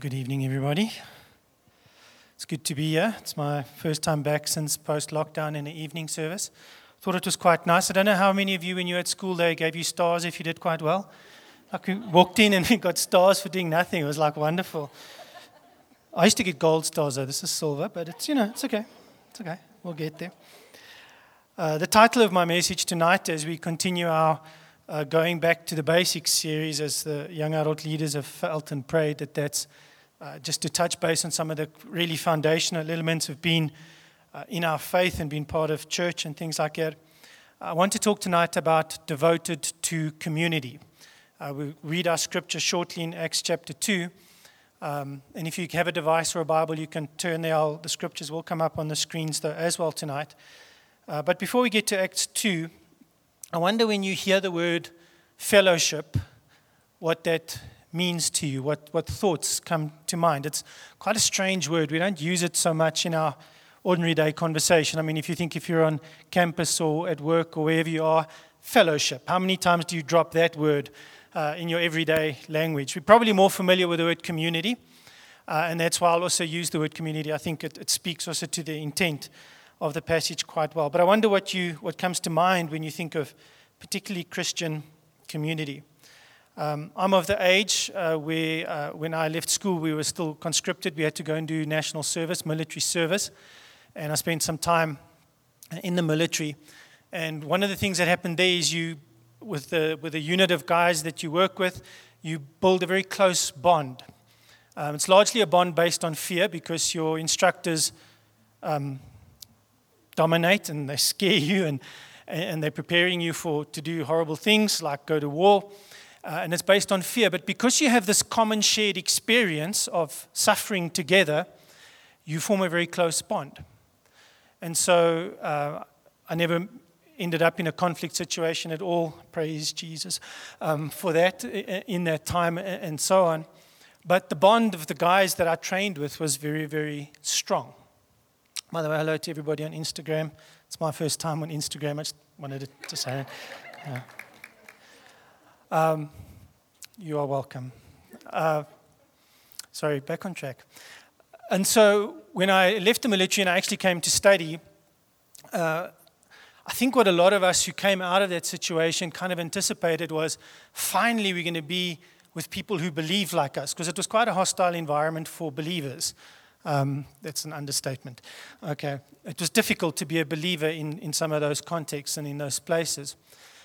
Good evening, everybody. It's good to be here. It's my first time back since post lockdown in the evening service. Thought it was quite nice. I don't know how many of you, when you were at school, they gave you stars if you did quite well. Like we walked in and we got stars for doing nothing. It was like wonderful. I used to get gold stars, though. This is silver, but it's, you know, it's okay. It's okay. We'll get there. Uh, the title of my message tonight, as we continue our uh, going back to the basics series, as the young adult leaders have felt and prayed, that that's uh, just to touch base on some of the really foundational elements of being uh, in our faith and being part of church and things like that. I want to talk tonight about devoted to community. Uh, we read our scripture shortly in Acts chapter 2. Um, and if you have a device or a Bible, you can turn there. I'll, the scriptures will come up on the screens though, as well tonight. Uh, but before we get to Acts 2, I wonder when you hear the word fellowship, what that means to you, what, what thoughts come to mind. It's quite a strange word. We don't use it so much in our ordinary day conversation. I mean, if you think if you're on campus or at work or wherever you are, fellowship, how many times do you drop that word uh, in your everyday language? We're probably more familiar with the word community, uh, and that's why I'll also use the word community. I think it, it speaks also to the intent of the passage quite well. But I wonder what, you, what comes to mind when you think of particularly Christian community. Um, I'm of the age uh, where, uh, when I left school, we were still conscripted. We had to go and do national service, military service. And I spent some time in the military. And one of the things that happened there is you, with the, with the unit of guys that you work with, you build a very close bond. Um, it's largely a bond based on fear because your instructors um, dominate and they scare you and, and they're preparing you for, to do horrible things like go to war. Uh, and it's based on fear. But because you have this common shared experience of suffering together, you form a very close bond. And so uh, I never ended up in a conflict situation at all, praise Jesus, um, for that in that time and so on. But the bond of the guys that I trained with was very, very strong. By the way, hello to everybody on Instagram. It's my first time on Instagram. I just wanted to say. Yeah. Um, you are welcome. Uh, sorry, back on track. And so when I left the military and I actually came to study, uh, I think what a lot of us who came out of that situation kind of anticipated was finally we're going to be with people who believe like us, because it was quite a hostile environment for believers. Um, that's an understatement. Okay. It was difficult to be a believer in, in some of those contexts and in those places.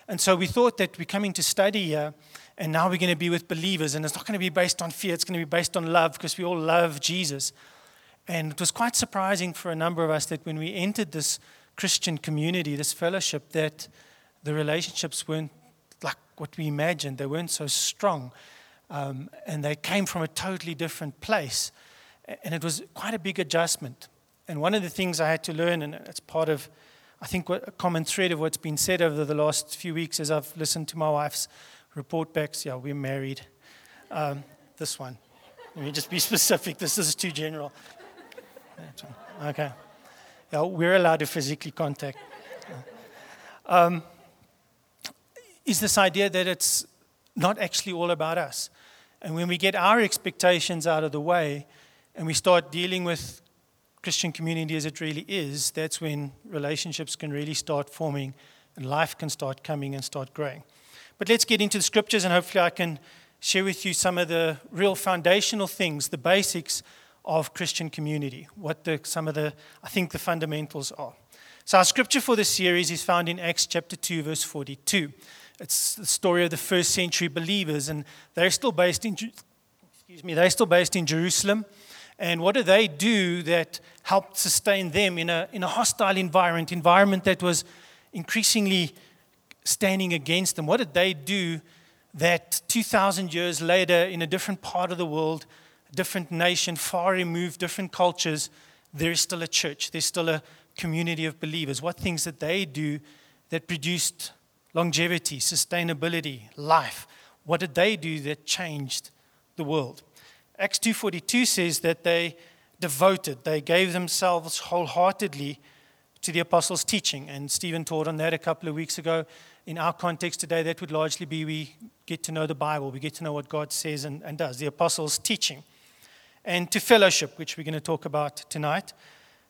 And so we thought that we're coming to study here, and now we're going to be with believers, and it's not going to be based on fear, it's going to be based on love because we all love Jesus. And it was quite surprising for a number of us that when we entered this Christian community, this fellowship, that the relationships weren't like what we imagined. They weren't so strong. Um, and they came from a totally different place. And it was quite a big adjustment. And one of the things I had to learn, and it's part of, I think, what, a common thread of what's been said over the last few weeks as I've listened to my wife's report backs. Yeah, we're married. Um, this one. Let me just be specific. This is too general. Okay. Yeah, we're allowed to physically contact. Um, is this idea that it's not actually all about us. And when we get our expectations out of the way, and we start dealing with Christian community as it really is, that's when relationships can really start forming and life can start coming and start growing. But let's get into the scriptures, and hopefully, I can share with you some of the real foundational things, the basics of Christian community, what the, some of the, I think, the fundamentals are. So, our scripture for this series is found in Acts chapter 2, verse 42. It's the story of the first century believers, and they're still based in, excuse me, they're still based in Jerusalem. And what do they do that helped sustain them in a, in a hostile environment, environment that was increasingly standing against them? What did they do that 2,000 years later, in a different part of the world, a different nation, far removed, different cultures, there is still a church, there's still a community of believers? What things did they do that produced longevity, sustainability, life? What did they do that changed the world? Acts 2:42 says that they devoted, they gave themselves wholeheartedly to the apostles' teaching. And Stephen taught on that a couple of weeks ago. In our context today, that would largely be we get to know the Bible, we get to know what God says and, and does, the apostles' teaching. and to fellowship, which we're going to talk about tonight.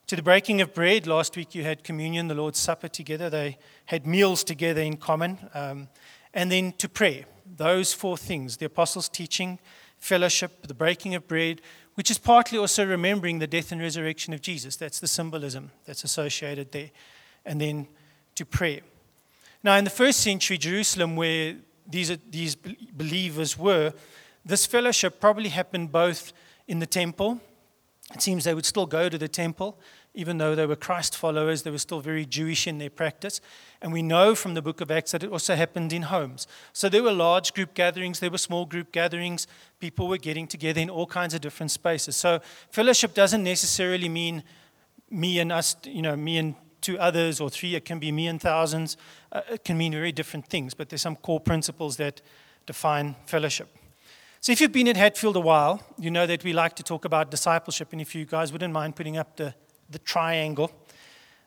To the breaking of bread. Last week you had communion, the Lord's Supper together. They had meals together in common. Um, and then to prayer. Those four things the apostles' teaching, fellowship, the breaking of bread, which is partly also remembering the death and resurrection of Jesus. That's the symbolism that's associated there. And then to prayer. Now, in the first century Jerusalem, where these, these believers were, this fellowship probably happened both in the temple. It seems they would still go to the temple, even though they were Christ followers, they were still very Jewish in their practice. And we know from the book of Acts that it also happened in homes. So there were large group gatherings, there were small group gatherings. People were getting together in all kinds of different spaces. So fellowship doesn't necessarily mean me and us, you know, me and two others or three. It can be me and thousands. Uh, it can mean very different things, but there's some core principles that define fellowship. So, if you've been at Hatfield a while, you know that we like to talk about discipleship. And if you guys wouldn't mind putting up the, the triangle,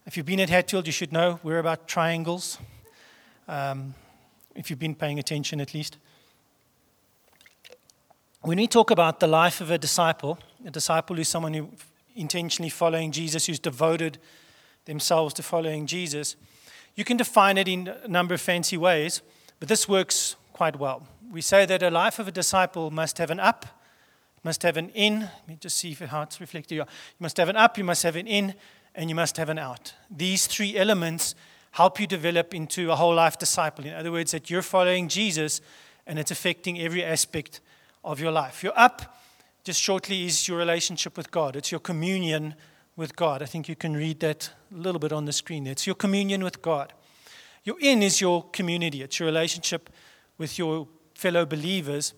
if you've been at Hatfield, you should know we're about triangles. Um, if you've been paying attention, at least. When we talk about the life of a disciple, a disciple is someone who intentionally following Jesus, who's devoted themselves to following Jesus, you can define it in a number of fancy ways, but this works quite well we say that a life of a disciple must have an up, must have an in. Let me just see if how it's reflected. You must have an up, you must have an in, and you must have an out. These three elements help you develop into a whole life disciple. In other words, that you're following Jesus and it's affecting every aspect of your life. Your up, just shortly, is your relationship with God, it's your communion with God. I think you can read that a little bit on the screen. there. It's your communion with God. Your in is your community, it's your relationship with your fellow believers.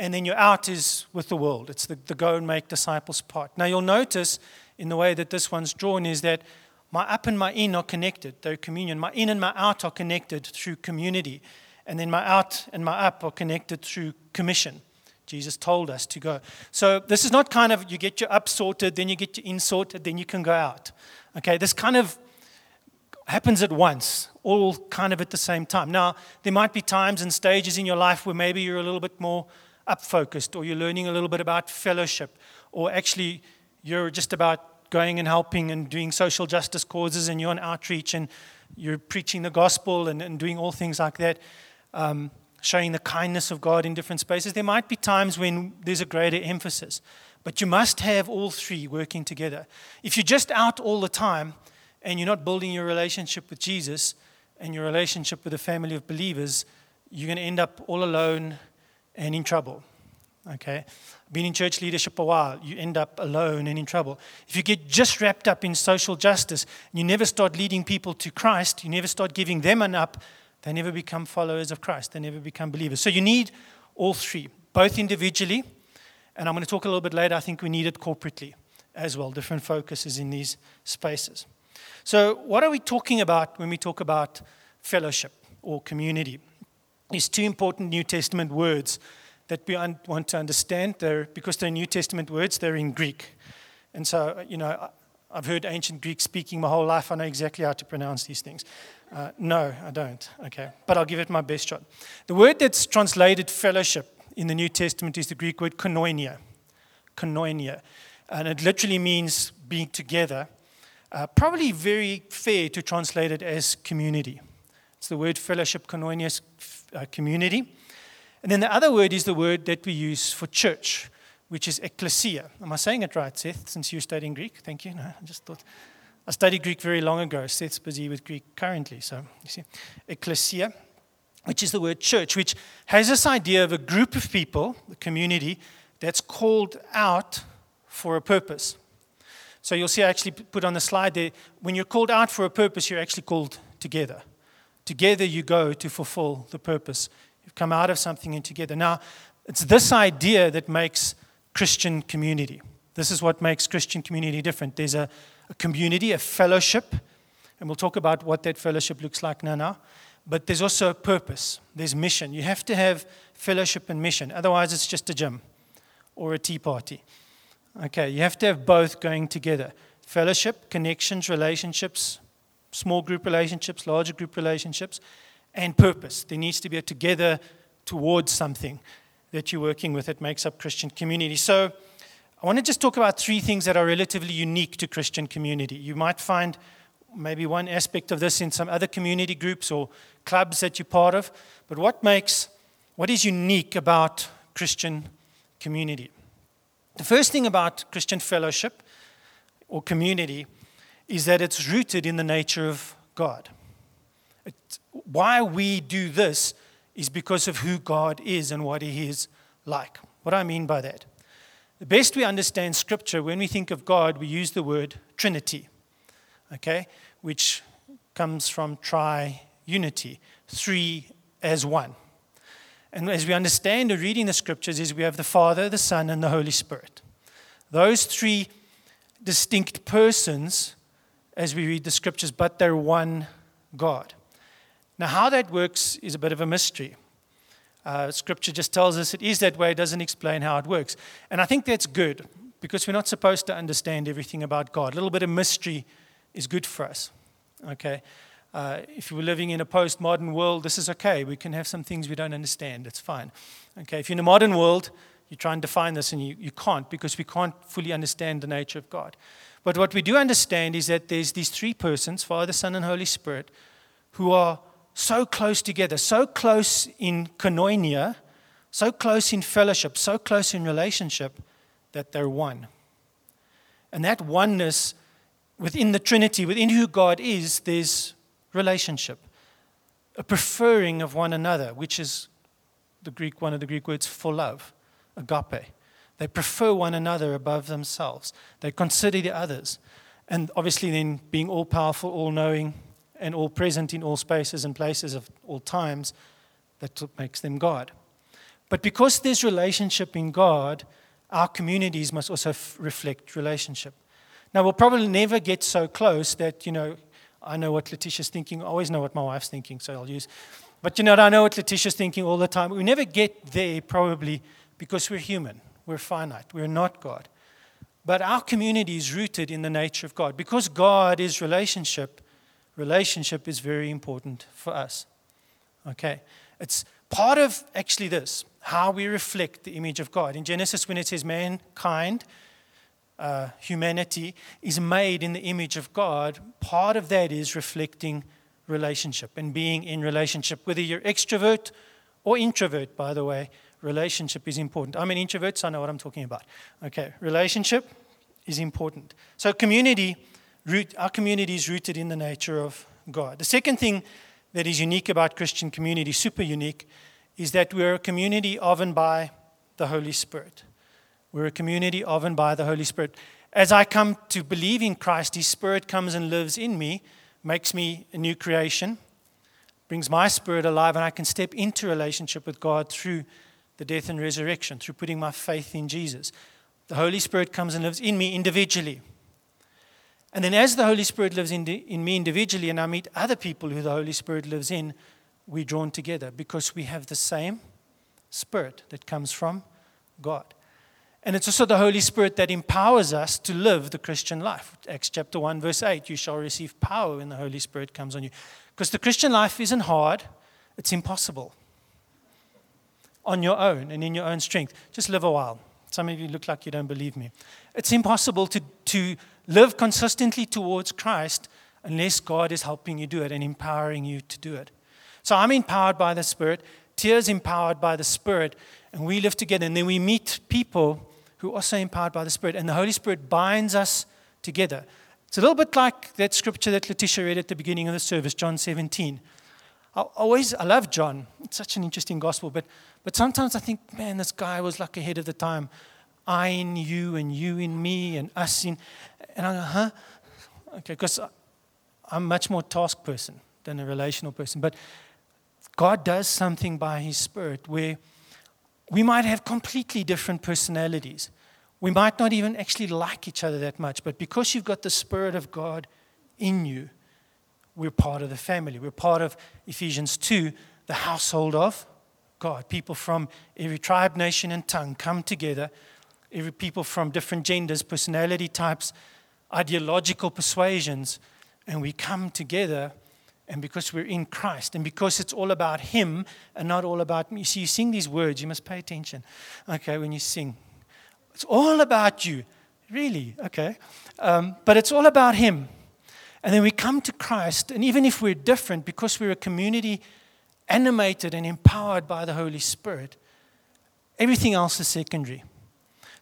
And then your out is with the world. It's the, the go and make disciples part. Now, you'll notice in the way that this one's drawn is that my up and my in are connected. They're communion. My in and my out are connected through community. And then my out and my up are connected through commission. Jesus told us to go. So this is not kind of you get your up sorted, then you get your in sorted, then you can go out. Okay, this kind of happens at once, all kind of at the same time. Now, there might be times and stages in your life where maybe you're a little bit more up focused, or you're learning a little bit about fellowship, or actually you're just about going and helping and doing social justice causes, and you're on outreach and you're preaching the gospel and, and doing all things like that, um, showing the kindness of God in different spaces. There might be times when there's a greater emphasis, but you must have all three working together. If you're just out all the time, and you're not building your relationship with Jesus and your relationship with a family of believers, you're going to end up all alone and in trouble. Okay? Being in church leadership a while, you end up alone and in trouble. If you get just wrapped up in social justice you never start leading people to Christ, you never start giving them an up, they never become followers of Christ. They never become believers. So you need all three, both individually, and I'm going to talk a little bit later, I think we need it corporately as well, different focuses in these spaces. So, what are we talking about when we talk about fellowship or community? These two important New Testament words that we want to understand. They're, because they're New Testament words, they're in Greek. And so, you know, I've heard ancient Greek speaking my whole life. I know exactly how to pronounce these things. Uh, no, I don't. Okay. But I'll give it my best shot. The word that's translated fellowship in the New Testament is the Greek word koinonia. Koinonia. And it literally means being together. Uh, probably very fair to translate it as community. It's the word fellowship, koinonia, uh, community. And then the other word is the word that we use for church, which is ecclesia. Am I saying it right, Seth, since you're studying Greek? Thank you. No, I just thought. I studied Greek very long ago. Seth's busy with Greek currently. So, you see, ecclesia, which is the word church, which has this idea of a group of people, the community, that's called out for a purpose. So you'll see I actually put on the slide there when you're called out for a purpose, you're actually called together. Together you go to fulfill the purpose. You've come out of something and together. Now, it's this idea that makes Christian community. This is what makes Christian community different. There's a, a community, a fellowship, and we'll talk about what that fellowship looks like now. now. But there's also a purpose, there's mission. You have to have fellowship and mission, otherwise, it's just a gym or a tea party. Okay, you have to have both going together fellowship, connections, relationships, small group relationships, larger group relationships, and purpose. There needs to be a together towards something that you're working with that makes up Christian community. So I want to just talk about three things that are relatively unique to Christian community. You might find maybe one aspect of this in some other community groups or clubs that you're part of, but what makes, what is unique about Christian community? The first thing about Christian fellowship or community is that it's rooted in the nature of God. It, why we do this is because of who God is and what He is like. What I mean by that? The best we understand Scripture, when we think of God, we use the word Trinity, okay, which comes from tri unity, three as one. And as we understand the reading the Scriptures, is we have the Father, the Son, and the Holy Spirit. Those three distinct persons as we read the Scriptures, but they're one God. Now, how that works is a bit of a mystery. Uh, scripture just tells us it is that way, it doesn't explain how it works. And I think that's good because we're not supposed to understand everything about God. A little bit of mystery is good for us. Okay? Uh, if we're living in a postmodern world, this is okay. We can have some things we don't understand. It's fine. Okay? If you're in a modern world, you try and define this and you, you can't because we can't fully understand the nature of God. But what we do understand is that there's these three persons Father, Son, and Holy Spirit who are so close together, so close in koinonia, so close in fellowship, so close in relationship that they're one. And that oneness within the Trinity, within who God is, there's relationship, a preferring of one another, which is the Greek, one of the Greek words for love, agape. They prefer one another above themselves. They consider the others. And obviously, then being all powerful, all knowing, and all present in all spaces and places of all times, that makes them God. But because there's relationship in God, our communities must also f- reflect relationship. Now, we'll probably never get so close that, you know, I know what Letitia's thinking. I always know what my wife's thinking, so I'll use. But, you know, I know what Letitia's thinking all the time. We never get there probably because we're human. We're finite. We're not God. But our community is rooted in the nature of God. Because God is relationship, relationship is very important for us. Okay? It's part of actually this how we reflect the image of God. In Genesis, when it says mankind, uh, humanity is made in the image of God, part of that is reflecting relationship and being in relationship, whether you're extrovert or introvert, by the way. Relationship is important. I'm an introvert, so I know what I'm talking about. Okay, relationship is important. So, community root, our community is rooted in the nature of God. The second thing that is unique about Christian community, super unique, is that we're a community of and by the Holy Spirit. We're a community of and by the Holy Spirit. As I come to believe in Christ, His Spirit comes and lives in me, makes me a new creation, brings my spirit alive, and I can step into relationship with God through the death and resurrection, through putting my faith in Jesus. The Holy Spirit comes and lives in me individually. And then, as the Holy Spirit lives in, in me individually, and I meet other people who the Holy Spirit lives in, we're drawn together because we have the same Spirit that comes from God. And it's also the Holy Spirit that empowers us to live the Christian life. Acts chapter 1, verse 8 you shall receive power when the Holy Spirit comes on you. Because the Christian life isn't hard, it's impossible on your own and in your own strength. Just live a while. Some of you look like you don't believe me. It's impossible to, to live consistently towards Christ unless God is helping you do it and empowering you to do it. So I'm empowered by the Spirit, Tia's empowered by the Spirit, and we live together. And then we meet people who are also empowered by the Spirit, and the Holy Spirit binds us together. It's a little bit like that scripture that Letitia read at the beginning of the service, John 17. I always, I love John. It's such an interesting gospel, but, but sometimes I think, man, this guy was like ahead of the time. I in you and you in me and us in. And I go, huh? Okay, because I'm much more task person than a relational person. But God does something by His Spirit where we might have completely different personalities. We might not even actually like each other that much, but because you've got the Spirit of God in you, we're part of the family. We're part of Ephesians 2, the household of God. People from every tribe, nation, and tongue come together every people from different genders, personality types, ideological persuasions, and we come together. And because we're in Christ, and because it's all about Him and not all about me. You See, you sing these words, you must pay attention. Okay, when you sing, It's all about you. Really? Okay. Um, but it's all about Him. And then we come to Christ, and even if we're different, because we're a community animated and empowered by the Holy Spirit, everything else is secondary.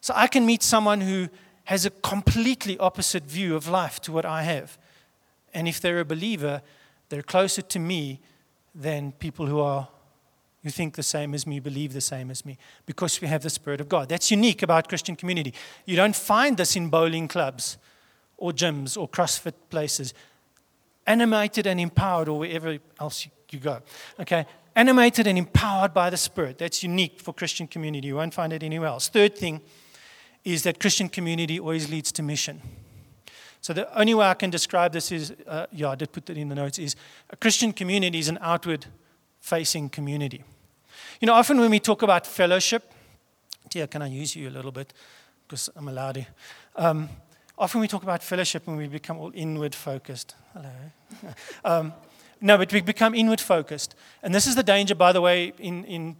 So I can meet someone who has a completely opposite view of life to what I have. And if they're a believer, they're closer to me than people who are who think the same as me, believe the same as me, because we have the Spirit of God. That's unique about Christian community. You don't find this in bowling clubs or gyms or CrossFit places. Animated and empowered, or wherever else you go. Okay? Animated and empowered by the Spirit. That's unique for Christian community. You won't find it anywhere else. Third thing is that Christian community always leads to mission. So the only way I can describe this is, uh, yeah, I did put that in the notes, is a Christian community is an outward facing community. You know, often when we talk about fellowship, Tia, can I use you a little bit? Because I'm allowed to. Um, often we talk about fellowship and we become all inward focused. Hello. um, no, but we become inward focused. And this is the danger, by the way, in, in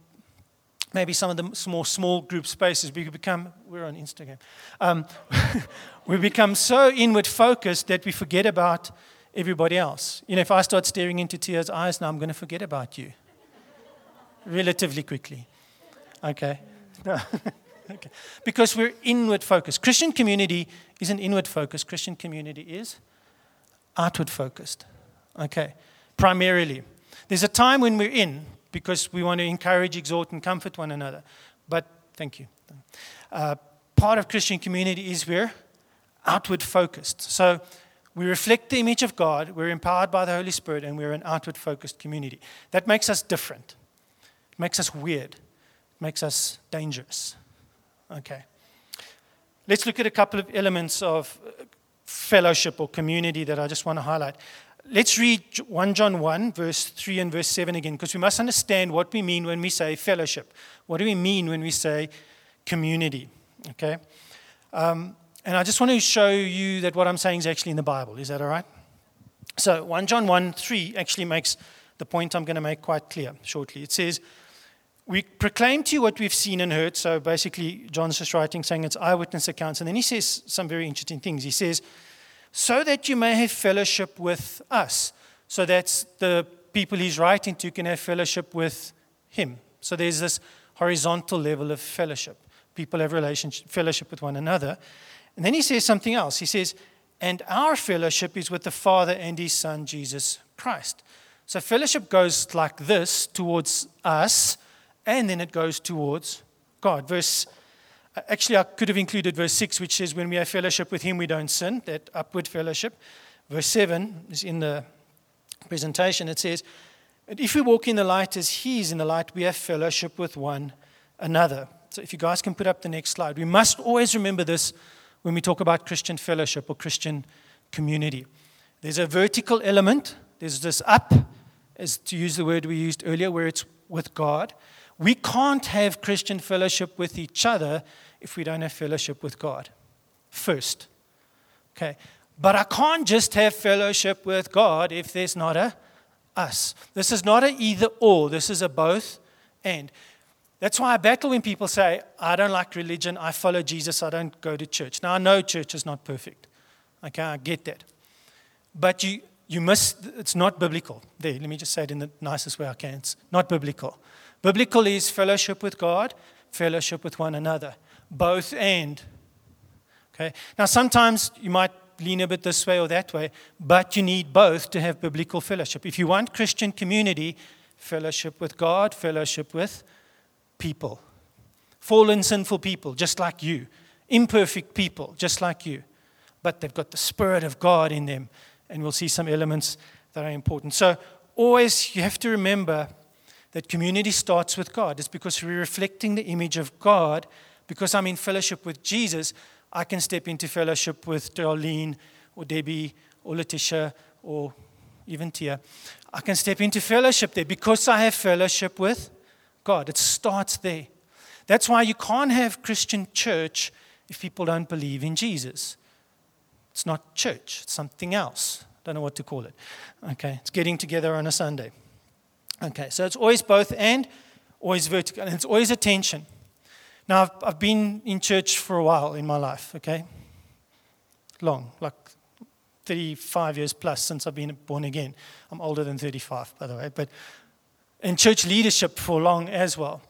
maybe some of the small, small group spaces. We become, we're on Instagram. Um, we become so inward focused that we forget about everybody else. You know, if I start staring into Tia's eyes now, I'm going to forget about you relatively quickly. Okay? No. Okay. Because we're inward focused. Christian community isn't inward focused, Christian community is outward focused. Okay? Primarily. There's a time when we're in because we want to encourage, exhort, and comfort one another. But thank you. Uh, part of Christian community is we're outward focused. So we reflect the image of God, we're empowered by the Holy Spirit, and we're an outward focused community. That makes us different it makes us weird, it makes us dangerous. Okay. Let's look at a couple of elements of fellowship or community that I just want to highlight. Let's read 1 John 1, verse 3 and verse 7 again, because we must understand what we mean when we say fellowship. What do we mean when we say community? Okay? Um, and I just want to show you that what I'm saying is actually in the Bible. Is that all right? So 1 John 1, 3 actually makes the point I'm going to make quite clear shortly. It says, we proclaim to you what we've seen and heard. So basically, John's just writing saying it's eyewitness accounts. And then he says some very interesting things. He says, so that you may have fellowship with us. So that the people he's writing to can have fellowship with him. So there's this horizontal level of fellowship. People have relationship, fellowship with one another. And then he says something else. He says, and our fellowship is with the Father and his Son, Jesus Christ. So fellowship goes like this towards us and then it goes towards God. Verse uh, actually I could have included verse 6 which says when we have fellowship with him we don't sin, that upward fellowship. Verse 7 is in the presentation it says if we walk in the light as he is in the light we have fellowship with one another. So if you guys can put up the next slide. We must always remember this when we talk about Christian fellowship or Christian community. There's a vertical element, there's this up, as to use the word we used earlier, where it's with God. We can't have Christian fellowship with each other if we don't have fellowship with God first. Okay. But I can't just have fellowship with God if there's not a us. This is not a either or, this is a both and. That's why I battle when people say, I don't like religion, I follow Jesus, I don't go to church. Now, I know church is not perfect. Okay, I get that. But you, you must, it's not biblical. There, let me just say it in the nicest way I can. It's not biblical. Biblical is fellowship with God, fellowship with one another, both and. Okay? Now, sometimes you might lean a bit this way or that way, but you need both to have biblical fellowship. If you want Christian community, fellowship with God, fellowship with people. Fallen, sinful people, just like you. Imperfect people, just like you. But they've got the Spirit of God in them, and we'll see some elements that are important. So, always you have to remember that community starts with God. It's because we're reflecting the image of God. Because I'm in fellowship with Jesus, I can step into fellowship with Darlene or Debbie or Letitia or even Tia. I can step into fellowship there because I have fellowship with God. It starts there. That's why you can't have Christian church if people don't believe in Jesus. It's not church, it's something else. Don't know what to call it. Okay, it's getting together on a Sunday. Okay, so it's always both and, always vertical, and it's always a tension. Now, I've, I've been in church for a while in my life, okay? Long, like 35 years plus since I've been born again. I'm older than 35, by the way, but in church leadership for long as well.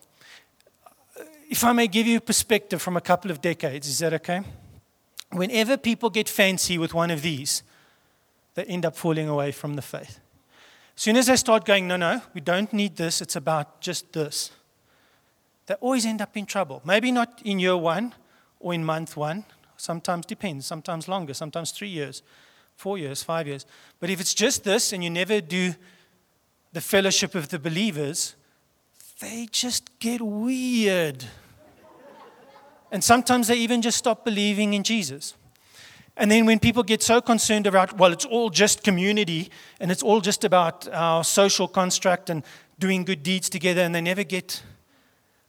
If I may give you perspective from a couple of decades, is that okay? Whenever people get fancy with one of these, they end up falling away from the faith. Soon as they start going, no, no, we don't need this, it's about just this, they always end up in trouble. Maybe not in year one or in month one, sometimes depends, sometimes longer, sometimes three years, four years, five years. But if it's just this and you never do the fellowship of the believers, they just get weird. and sometimes they even just stop believing in Jesus. And then when people get so concerned about, well, it's all just community and it's all just about our social construct and doing good deeds together, and they never get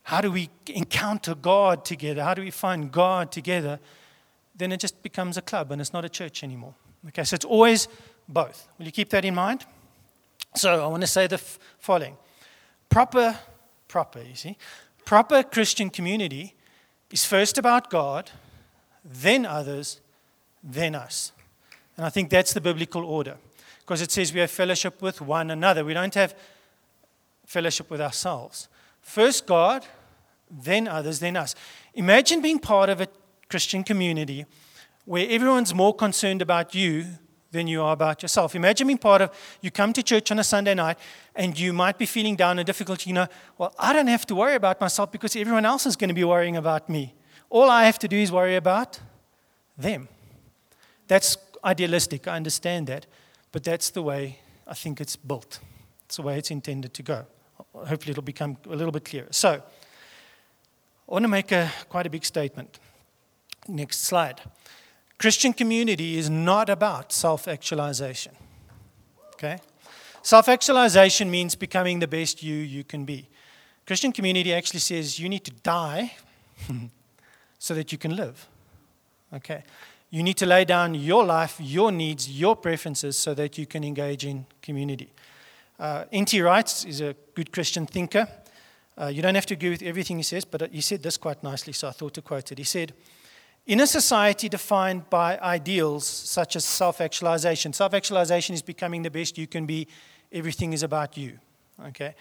how do we encounter God together? How do we find God together? Then it just becomes a club and it's not a church anymore. Okay, so it's always both. Will you keep that in mind? So I want to say the f- following proper, proper, you see, proper Christian community is first about God, then others, than us. And I think that's the biblical order because it says we have fellowship with one another. We don't have fellowship with ourselves. First God, then others, then us. Imagine being part of a Christian community where everyone's more concerned about you than you are about yourself. Imagine being part of, you come to church on a Sunday night and you might be feeling down and difficult. You know, well, I don't have to worry about myself because everyone else is going to be worrying about me. All I have to do is worry about them. That's idealistic, I understand that, but that's the way I think it's built. It's the way it's intended to go. Hopefully, it'll become a little bit clearer. So, I want to make a, quite a big statement. Next slide. Christian community is not about self actualization. Okay? Self actualization means becoming the best you you can be. Christian community actually says you need to die so that you can live. Okay? You need to lay down your life, your needs, your preferences so that you can engage in community. Uh, N.T. Wright is a good Christian thinker. Uh, you don't have to agree with everything he says, but he said this quite nicely, so I thought to quote it. He said, In a society defined by ideals such as self actualization, self actualization is becoming the best you can be, everything is about you. Okay?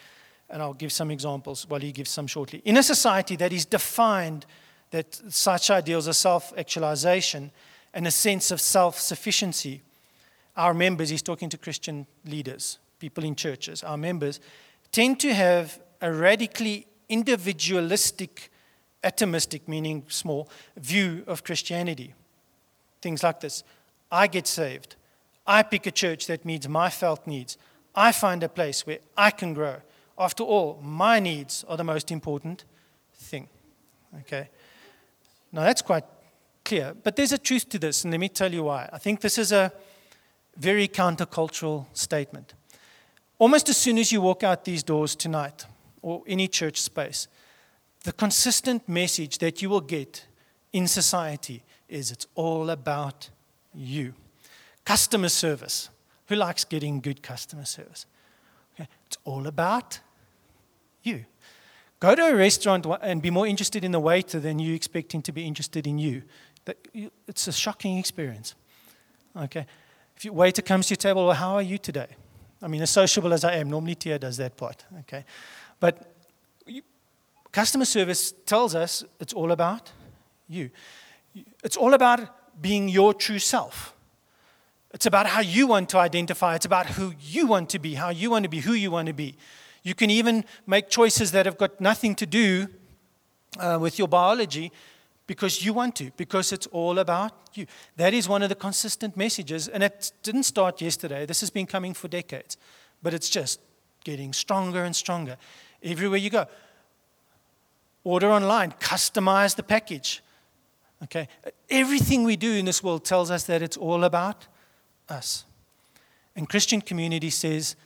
And I'll give some examples while he gives some shortly. In a society that is defined that such ideals as self actualization, and a sense of self sufficiency. Our members, he's talking to Christian leaders, people in churches, our members tend to have a radically individualistic, atomistic, meaning small, view of Christianity. Things like this I get saved. I pick a church that meets my felt needs. I find a place where I can grow. After all, my needs are the most important thing. Okay? Now that's quite clear. But there's a truth to this, and let me tell you why. I think this is a very countercultural statement. Almost as soon as you walk out these doors tonight, or any church space, the consistent message that you will get in society is it's all about you. Customer service. Who likes getting good customer service? Okay. It's all about you. Go to a restaurant and be more interested in the waiter than you expect him to be interested in you. It's a shocking experience. Okay. If your waiter comes to your table, well, how are you today? I mean, as sociable as I am, normally Tia does that part. Okay. But you, customer service tells us it's all about you. It's all about being your true self. It's about how you want to identify. It's about who you want to be, how you want to be, who you want to be. You can even make choices that have got nothing to do uh, with your biology, because you want to, because it's all about you. That is one of the consistent messages, and it didn't start yesterday. This has been coming for decades, but it's just getting stronger and stronger everywhere you go. Order online, customize the package. Okay? Everything we do in this world tells us that it's all about us. And Christian community says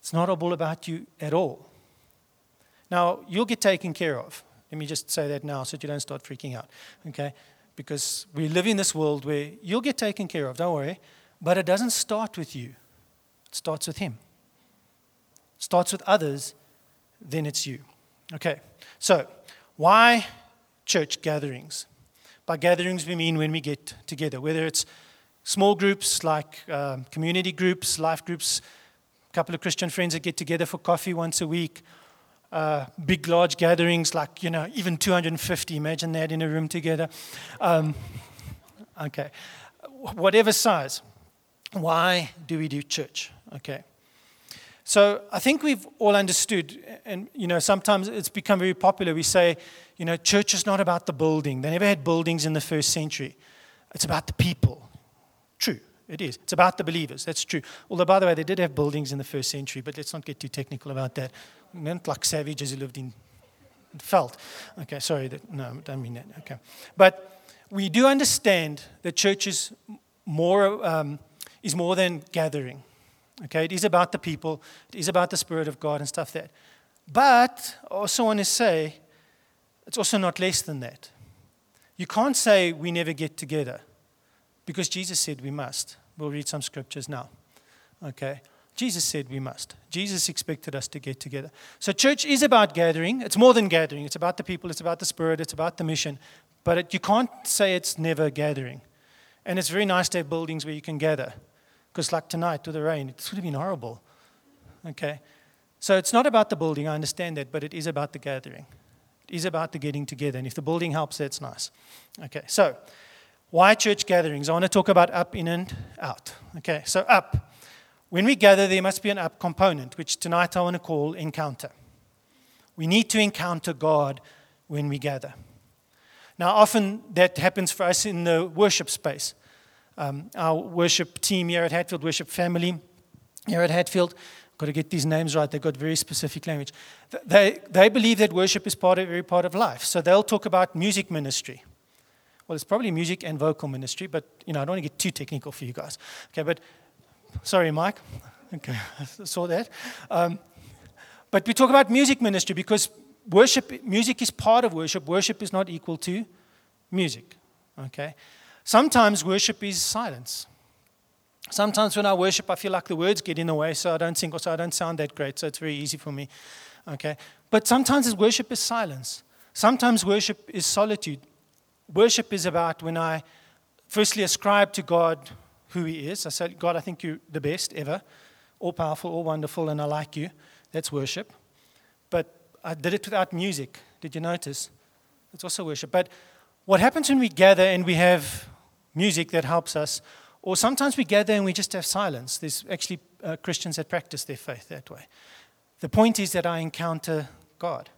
it's not all about you at all. Now, you'll get taken care of. Let me just say that now so that you don't start freaking out, okay? Because we live in this world where you'll get taken care of, don't worry. But it doesn't start with you, it starts with Him. It starts with others, then it's you. Okay, so why church gatherings. By gatherings, we mean when we get together, whether it's small groups like um, community groups, life groups, a couple of Christian friends that get together for coffee once a week, uh, big, large gatherings like, you know, even 250. Imagine that in a room together. Um, okay. Whatever size. Why do we do church? Okay. So I think we've all understood, and you know, sometimes it's become very popular. We say, you know, church is not about the building. They never had buildings in the first century. It's about the people. It is. It's about the believers. That's true. Although, by the way, they did have buildings in the first century, but let's not get too technical about that. Not like savages who lived in felt. Okay, sorry. That, no, I don't mean that. Okay, but we do understand that church is more um, is more than gathering. Okay, it is about the people, it is about the Spirit of God and stuff that. But I also want to say it's also not less than that. You can't say we never get together because Jesus said we must. We'll read some scriptures now. Okay? Jesus said we must. Jesus expected us to get together. So, church is about gathering. It's more than gathering. It's about the people, it's about the spirit, it's about the mission. But it, you can't say it's never gathering. And it's very nice to have buildings where you can gather. Because, like tonight with the rain, it would have been horrible. Okay? So, it's not about the building, I understand that, but it is about the gathering. It is about the getting together. And if the building helps, that's nice. Okay, so why church gatherings? I want to talk about up, in, and out. Okay, so up. When we gather, there must be an up component, which tonight I want to call encounter. We need to encounter God when we gather. Now, often that happens for us in the worship space um, our worship team here at Hatfield, worship family here at Hatfield. Got to get these names right. They've got very specific language. They, they believe that worship is part of every part of life. So they'll talk about music ministry. Well, it's probably music and vocal ministry, but you know, I don't want to get too technical for you guys. Okay, but sorry, Mike. Okay, I saw that. Um, but we talk about music ministry because worship, music is part of worship. Worship is not equal to music. Okay, Sometimes worship is silence. Sometimes when I worship, I feel like the words get in the way, so I don't sing, or so I don't sound that great, so it's very easy for me. Okay? But sometimes worship is silence. Sometimes worship is solitude. Worship is about when I firstly ascribe to God who He is. I say, God, I think you're the best ever, all powerful, all wonderful, and I like you. That's worship. But I did it without music. Did you notice? It's also worship. But what happens when we gather and we have music that helps us, or sometimes we gather and we just have silence. There's actually uh, Christians that practice their faith that way. The point is that I encounter God,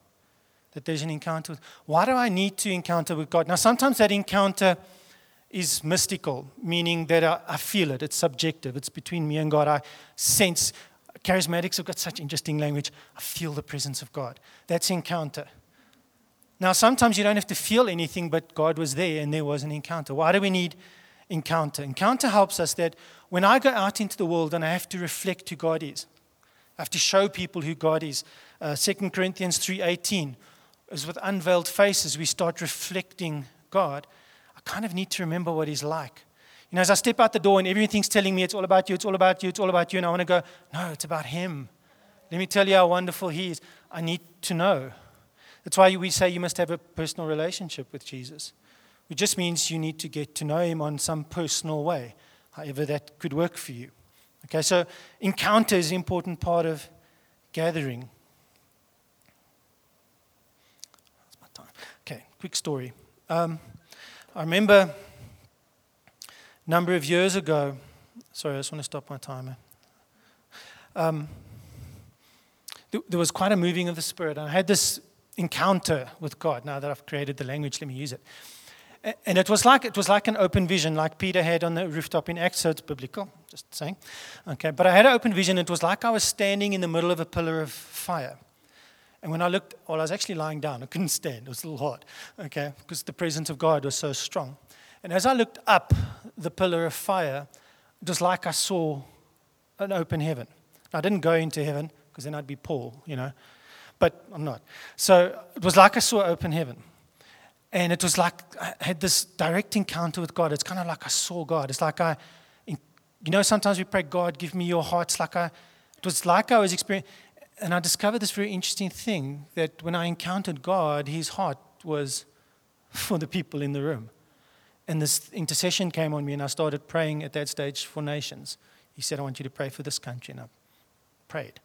that there's an encounter. With, why do I need to encounter with God? Now, sometimes that encounter is mystical, meaning that I, I feel it, it's subjective, it's between me and God. I sense. Charismatics have got such interesting language. I feel the presence of God. That's encounter. Now, sometimes you don't have to feel anything, but God was there and there was an encounter. Why do we need encounter? Encounter helps us that when I go out into the world and I have to reflect who God is, I have to show people who God is. Uh, 2 Corinthians 3.18 is with unveiled faces, we start reflecting God. I kind of need to remember what He's like. You know, as I step out the door and everything's telling me it's all about you, it's all about you, it's all about you, and I want to go, no, it's about Him. Let me tell you how wonderful He is. I need to know. That's why we say you must have a personal relationship with Jesus. It just means you need to get to know him on some personal way, however that could work for you. Okay, so encounter is an important part of gathering. Okay, quick story. Um, I remember a number of years ago, sorry, I just want to stop my timer. Um, there was quite a moving of the Spirit. and I had this encounter with God. Now that I've created the language, let me use it. And it was like it was like an open vision, like Peter had on the rooftop in Acts. So it's biblical, just saying. Okay, but I had an open vision. It was like I was standing in the middle of a pillar of fire. And when I looked, well, I was actually lying down. I couldn't stand. It was a little hard, okay, because the presence of God was so strong. And as I looked up the pillar of fire, it was like I saw an open heaven. I didn't go into heaven because then I'd be Paul, you know but I'm not. So it was like I saw open heaven. And it was like I had this direct encounter with God. It's kind of like I saw God. It's like I, you know, sometimes we pray, God, give me your heart. It's like I, it was like I was experiencing, and I discovered this very interesting thing that when I encountered God, his heart was for the people in the room. And this intercession came on me, and I started praying at that stage for nations. He said, I want you to pray for this country. And I prayed.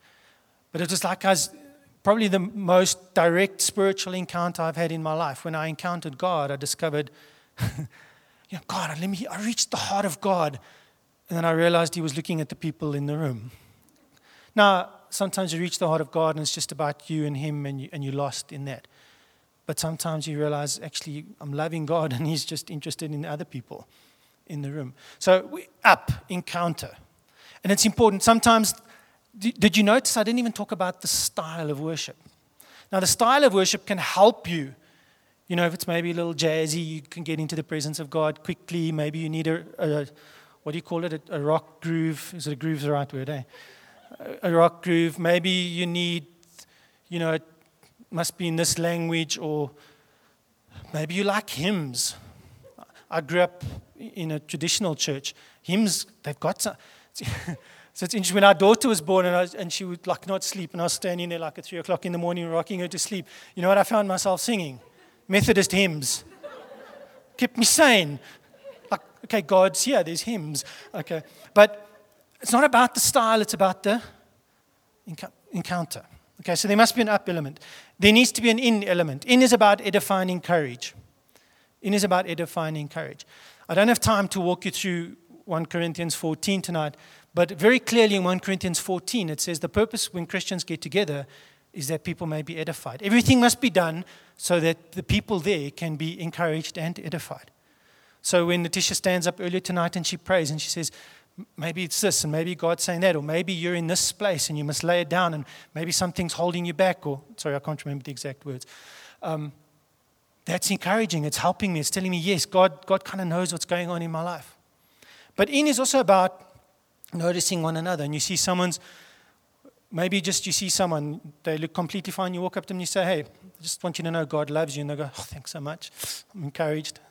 But it was like I was probably the most direct spiritual encounter I've had in my life. When I encountered God, I discovered, you know, God, let me, I reached the heart of God. And then I realized He was looking at the people in the room. Now, sometimes you reach the heart of God and it's just about you and Him and, you, and you're lost in that. But sometimes you realize, actually, I'm loving God and He's just interested in other people in the room. So, we, up, encounter. And it's important. Sometimes, did you notice I didn't even talk about the style of worship? Now, the style of worship can help you. You know, if it's maybe a little jazzy, you can get into the presence of God quickly. Maybe you need a, a what do you call it? A, a, rock groove. Is it a groove the right word, eh? A, rock groove. Maybe you need, you know, it must be in this language, or maybe you like hymns. I grew up in a traditional church. Hymns, they've got some. so it's interesting. When our daughter was born and, was, and she would like not sleep, and I was standing there like at three o'clock in the morning rocking her to sleep, you know what I found myself singing? Methodist hymns. Kept me sane. Like, okay, God's here, there's hymns. Okay. But it's not about the style, it's about the encounter. Okay, so there must be an up element. There needs to be an in element. In is about edifying courage. In is about edifying courage. I don't have time to walk you through 1 Corinthians 14 tonight, but very clearly in 1 Corinthians 14 it says the purpose when Christians get together is that people may be edified. Everything must be done so that the people there can be encouraged and edified. So when Natisha stands up earlier tonight and she prays and she says, maybe it's this, and maybe God's saying that, or maybe you're in this place and you must lay it down, and maybe something's holding you back, or sorry, I can't remember the exact words. Um, that's encouraging. It's helping me. It's telling me, yes, God, God kind of knows what's going on in my life. But in is also about noticing one another. And you see someone's, maybe just you see someone, they look completely fine. You walk up to them and you say, hey, I just want you to know God loves you. And they go, oh, thanks so much. I'm encouraged.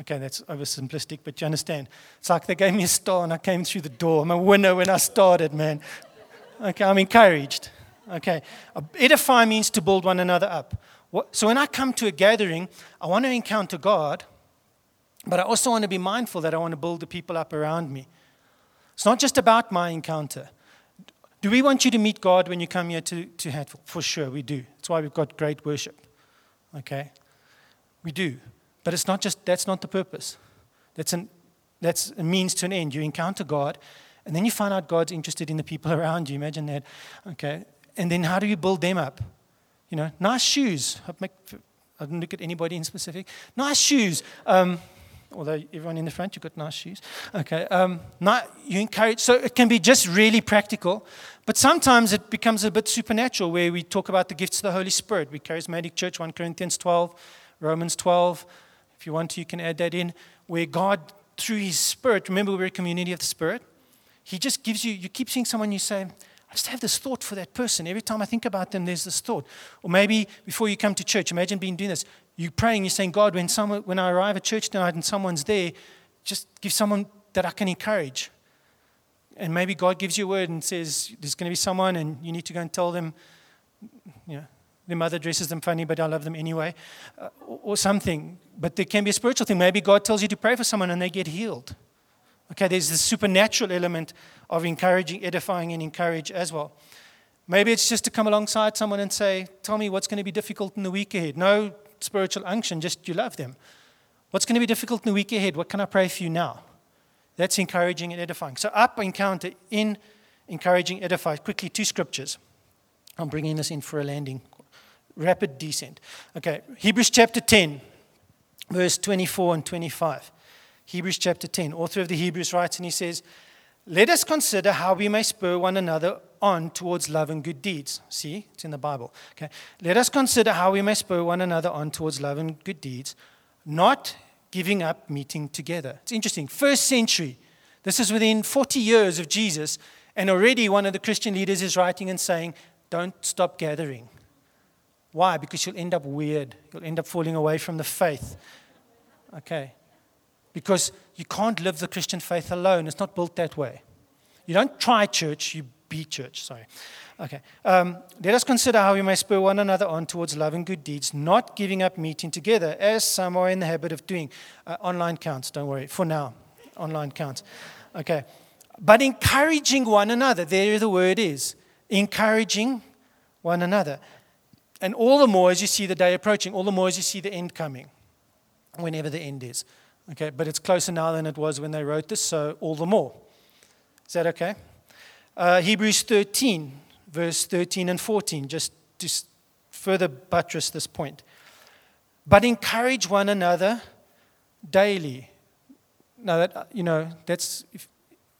Okay, that's oversimplistic, but you understand. It's like they gave me a star and I came through the door. I'm a winner when I started, man. Okay, I'm encouraged. Okay, edify means to build one another up. So when I come to a gathering, I want to encounter God, but I also want to be mindful that I want to build the people up around me. It's not just about my encounter. Do we want you to meet God when you come here to, to Hatfield? For sure, we do. That's why we've got great worship. Okay? We do. But it's not just, that's not the purpose. That's, an, that's a means to an end. You encounter God, and then you find out God's interested in the people around you. Imagine that. Okay. And then how do you build them up? You know, nice shoes. I didn't look at anybody in specific. Nice shoes. Um, although everyone in the front, you've got nice shoes. Okay. Um, not, you encourage. So it can be just really practical, but sometimes it becomes a bit supernatural where we talk about the gifts of the Holy Spirit. We charismatic church, 1 Corinthians 12, Romans 12, if you want to, you can add that in, where God, through His Spirit, remember we're a community of the Spirit, He just gives you, you keep seeing someone, you say, I just have this thought for that person. Every time I think about them, there's this thought. Or maybe before you come to church, imagine being doing this. You're praying, you're saying, God, when, someone, when I arrive at church tonight and someone's there, just give someone that I can encourage. And maybe God gives you a word and says, There's going to be someone, and you need to go and tell them, you know, their mother dresses them funny, but I love them anyway, uh, or, or something. But there can be a spiritual thing. Maybe God tells you to pray for someone and they get healed. Okay, there's the supernatural element of encouraging, edifying, and encourage as well. Maybe it's just to come alongside someone and say, Tell me what's going to be difficult in the week ahead. No spiritual unction, just you love them. What's going to be difficult in the week ahead? What can I pray for you now? That's encouraging and edifying. So, up, encounter, in, encouraging, edify. Quickly, two scriptures. I'm bringing this in for a landing rapid descent. Okay, Hebrews chapter 10, verse 24 and 25. Hebrews chapter 10, author of the Hebrews writes, and he says, Let us consider how we may spur one another on towards love and good deeds. See, it's in the Bible. Okay, let us consider how we may spur one another on towards love and good deeds, not giving up meeting together. It's interesting. First century, this is within 40 years of Jesus, and already one of the Christian leaders is writing and saying, Don't stop gathering. Why? Because you'll end up weird. You'll end up falling away from the faith. Okay. Because you can't live the Christian faith alone. It's not built that way. You don't try church, you be church, sorry. Okay. Um, let us consider how we may spur one another on towards love and good deeds, not giving up meeting together, as some are in the habit of doing. Uh, online counts, don't worry, for now. Online counts. Okay. But encouraging one another, there the word is. Encouraging one another. And all the more as you see the day approaching, all the more as you see the end coming, whenever the end is. Okay, but it's closer now than it was when they wrote this, so all the more. Is that okay? Uh, Hebrews 13, verse 13 and 14, just to further buttress this point. But encourage one another daily. Now, that, you know, that's,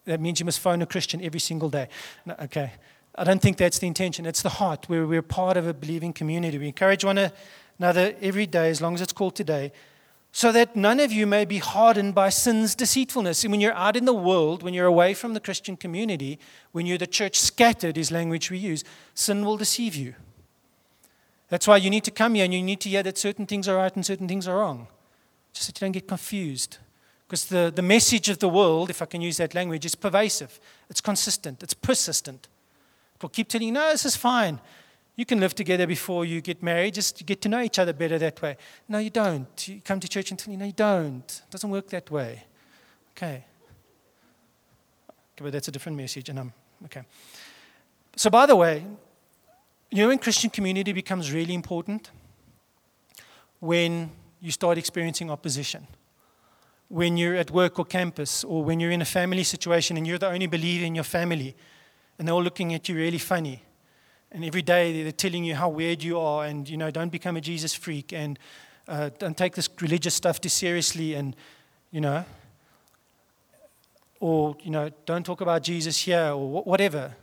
that means you must phone a Christian every single day. No, okay. I don't think that's the intention. It's the heart where we're part of a believing community. We encourage one another every day, as long as it's called today, so that none of you may be hardened by sin's deceitfulness. And when you're out in the world, when you're away from the Christian community, when you're the church scattered, is language we use, sin will deceive you. That's why you need to come here and you need to hear that certain things are right and certain things are wrong. Just that you don't get confused. Because the, the message of the world, if I can use that language, is pervasive, it's consistent, it's persistent. Will keep telling you, no, this is fine. You can live together before you get married, just get to know each other better that way. No, you don't. You come to church and tell you, no, you don't. It doesn't work that way. Okay. okay but that's a different message, and I'm okay. So, by the way, you know when Christian community becomes really important? When you start experiencing opposition. When you're at work or campus, or when you're in a family situation and you're the only believer in your family, and they're all looking at you really funny and every day they're telling you how weird you are, and you know, don't become a Jesus freak, and uh, don't take this religious stuff too seriously, and you know, or you know, don't talk about Jesus here, or whatever.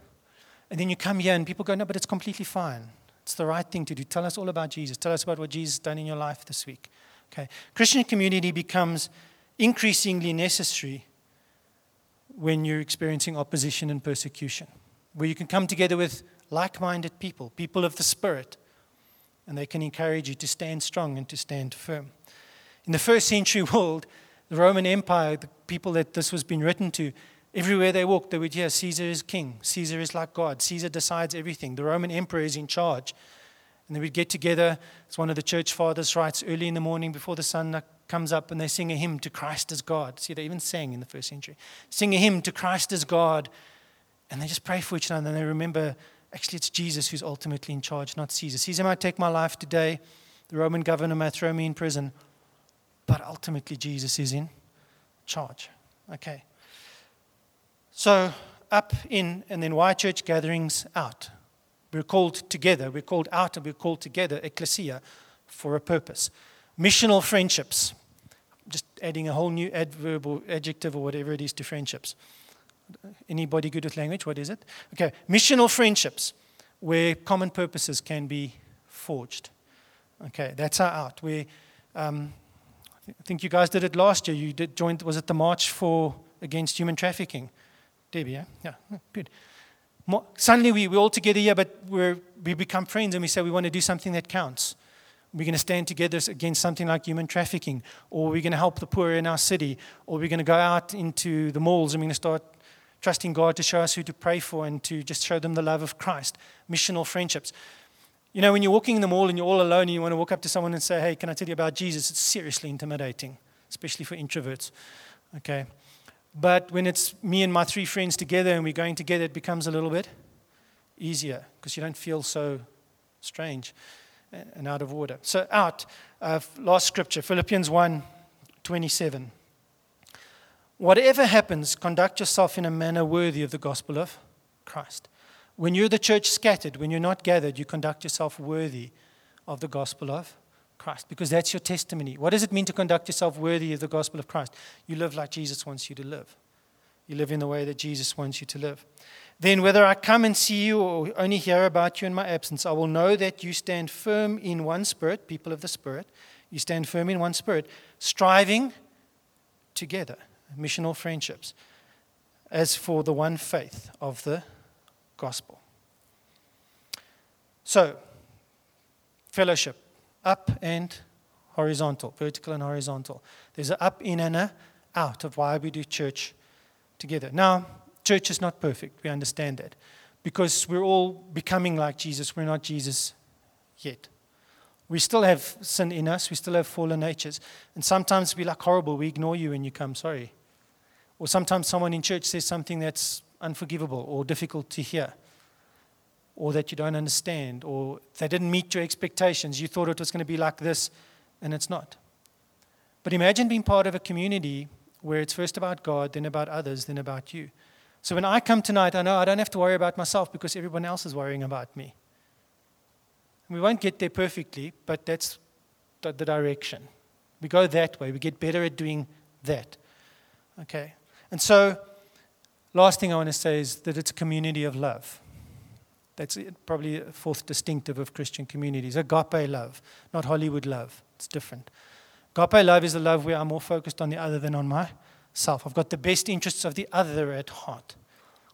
And then you come here, and people go, no, but it's completely fine. It's the right thing to do. Tell us all about Jesus. Tell us about what Jesus has done in your life this week. Okay, Christian community becomes increasingly necessary when you're experiencing opposition and persecution, where you can come together with like minded people, people of the Spirit, and they can encourage you to stand strong and to stand firm. In the first century world, the Roman Empire, the people that this was being written to, everywhere they walked, they would hear Caesar is king, Caesar is like God, Caesar decides everything, the Roman emperor is in charge. And they would get together, as one of the church fathers writes, early in the morning before the sun comes up, and they sing a hymn to Christ as God. See, they even sang in the first century. Sing a hymn to Christ as God, and they just pray for each other, and they remember Actually, it's Jesus who's ultimately in charge, not Caesar. Caesar might take my life today, the Roman governor might throw me in prison, but ultimately, Jesus is in charge. Okay. So, up, in, and then why church gatherings out? We're called together. We're called out and we're called together, ecclesia, for a purpose. Missional friendships. Just adding a whole new adverb or adjective or whatever it is to friendships. Anybody good with language? What is it? Okay, missional friendships where common purposes can be forged. Okay, that's our out. We, um, I think you guys did it last year. You did join. Was it the March for against human trafficking? Debbie, yeah, yeah, good. More, suddenly we, we're all together here, but we're, we become friends and we say we want to do something that counts. We're going to stand together against something like human trafficking, or we're going to help the poor in our city, or we're going to go out into the malls and we're going to start trusting God to show us who to pray for and to just show them the love of Christ. Missional friendships. You know, when you're walking in the mall and you're all alone and you want to walk up to someone and say, Hey, can I tell you about Jesus? It's seriously intimidating, especially for introverts. Okay. But when it's me and my three friends together and we're going together, it becomes a little bit easier because you don't feel so strange and out of order. So, out. Uh, last scripture, Philippians 1 27. Whatever happens, conduct yourself in a manner worthy of the gospel of Christ. When you're the church scattered, when you're not gathered, you conduct yourself worthy of the gospel of Christ because that's your testimony. What does it mean to conduct yourself worthy of the gospel of Christ? You live like Jesus wants you to live. You live in the way that Jesus wants you to live. Then, whether I come and see you or only hear about you in my absence, I will know that you stand firm in one spirit, people of the Spirit. You stand firm in one spirit, striving together missional friendships, as for the one faith of the gospel. So, fellowship, up and horizontal, vertical and horizontal. There's an up, in, and a out of why we do church together. Now, church is not perfect, we understand that. because we're all becoming like Jesus. We're not Jesus yet. We still have sin in us, we still have fallen natures. And sometimes we're like horrible, we ignore you when you come, sorry. Or sometimes someone in church says something that's unforgivable or difficult to hear, or that you don't understand, or they didn't meet your expectations. You thought it was going to be like this, and it's not. But imagine being part of a community where it's first about God, then about others, then about you. So when I come tonight, I know I don't have to worry about myself because everyone else is worrying about me. We won't get there perfectly, but that's the, direction. We go that way. We get better at doing that. Okay? And so, last thing I want to say is that it's a community of love. That's probably a fourth distinctive of Christian communities agape love, not Hollywood love. It's different. Agape love is a love where I'm more focused on the other than on myself. I've got the best interests of the other at heart.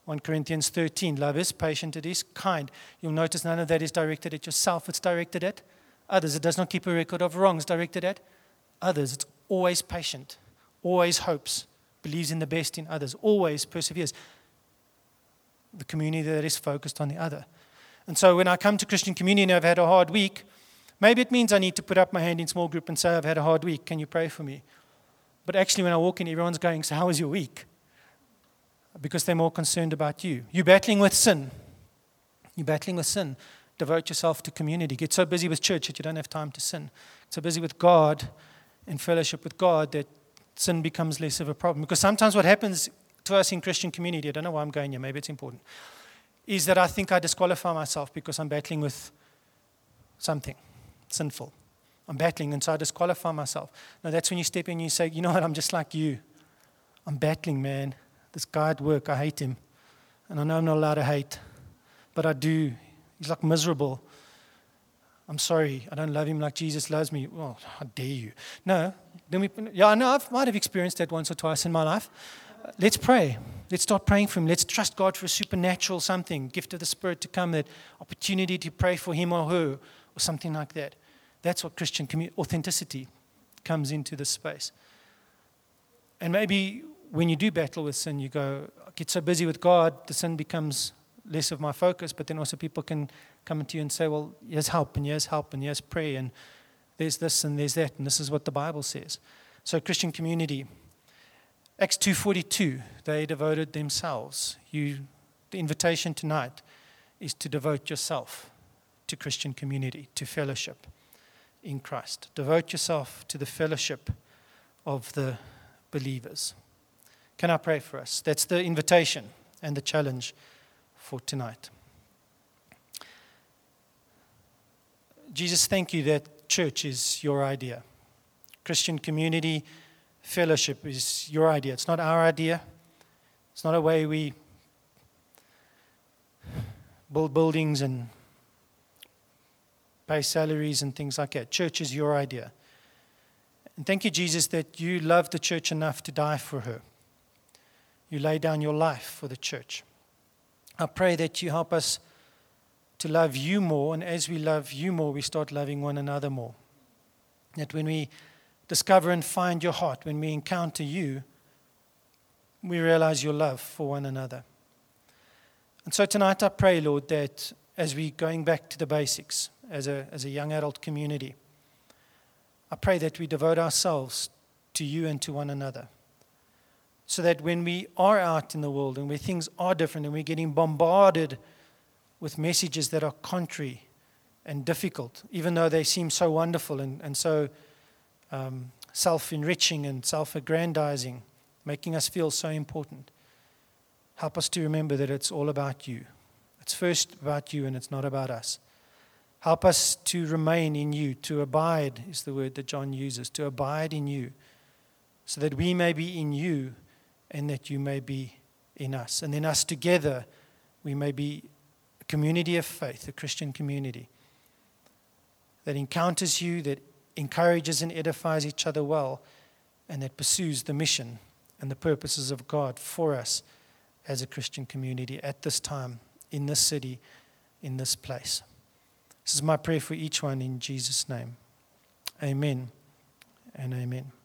1 Corinthians 13 love is patient, it is kind. You'll notice none of that is directed at yourself, it's directed at others. It does not keep a record of wrongs, directed at others. It's always patient, always hopes, believes in the best in others, always perseveres. The community that is focused on the other. And so when I come to Christian community and I've had a hard week, Maybe it means I need to put up my hand in small group and say, I've had a hard week. Can you pray for me? But actually, when I walk in, everyone's going, So, how was your week? Because they're more concerned about you. You're battling with sin. You're battling with sin. Devote yourself to community. Get so busy with church that you don't have time to sin. Get so busy with God and fellowship with God that sin becomes less of a problem. Because sometimes what happens to us in Christian community, I don't know why I'm going here, maybe it's important, is that I think I disqualify myself because I'm battling with something sinful. I'm battling, and so I disqualify myself. Now, that's when you step in and you say, You know what? I'm just like you. I'm battling, man. This guy at work, I hate him. And I know I'm not allowed to hate, but I do. He's like miserable. I'm sorry, I don't love him like Jesus loves me. Well, how dare you? No. Then we, yeah, I know I might have experienced that once or twice in my life. Uh, let's pray. Let's start praying for him. Let's trust God for a supernatural something, gift of the Spirit to come, that opportunity to pray for him or her or something like that. That's what Christian authenticity comes into this space. And maybe when you do battle with sin, you go, I get so busy with God, the sin becomes less of my focus, but then also people can come to you and say, well, here's help, and here's help, and here's prayer, and there's this and there's that, and this is what the Bible says. So Christian community. Acts 2.42, they devoted themselves. You, the invitation tonight is to devote yourself to Christian community, to fellowship in Christ. Devote yourself to the fellowship of the believers. Can I pray for us? That's the invitation and the challenge for tonight. Jesus, thank you that church is your idea. Christian community fellowship is your idea. It's not our idea. It's not a way we build buildings and pay salaries and things like that. Church is your idea. And thank you, Jesus, that you love the church enough to die for her. You lay down your life for the church. I pray that you help us to love you more, and as we love you more, we start loving one another more. That when we discover and find your heart, when we encounter you, we realize your love for one another. And so tonight I pray, Lord, that as we're going back to the basics, as a, as a young adult community. I pray that we devote ourselves to you and to one another. So that when we are out in the world and where things are different and we're getting bombarded with messages that are contrary and difficult, even though they seem so wonderful and, and so um, self enriching and self aggrandizing, making us feel so important, help us to remember that it's all about you. It's first about you and it's not about us. Help us to remain in you, to abide is the word that John uses, to abide in you, so that we may be in you and that you may be in us. And then us together, we may be community of faith, a Christian community that encounters you, that encourages and edifies each other well, and that pursues the mission and the purposes of God for us as a Christian community at this time, in this city, in this place. This is my prayer for each one in Jesus' name. Amen and amen.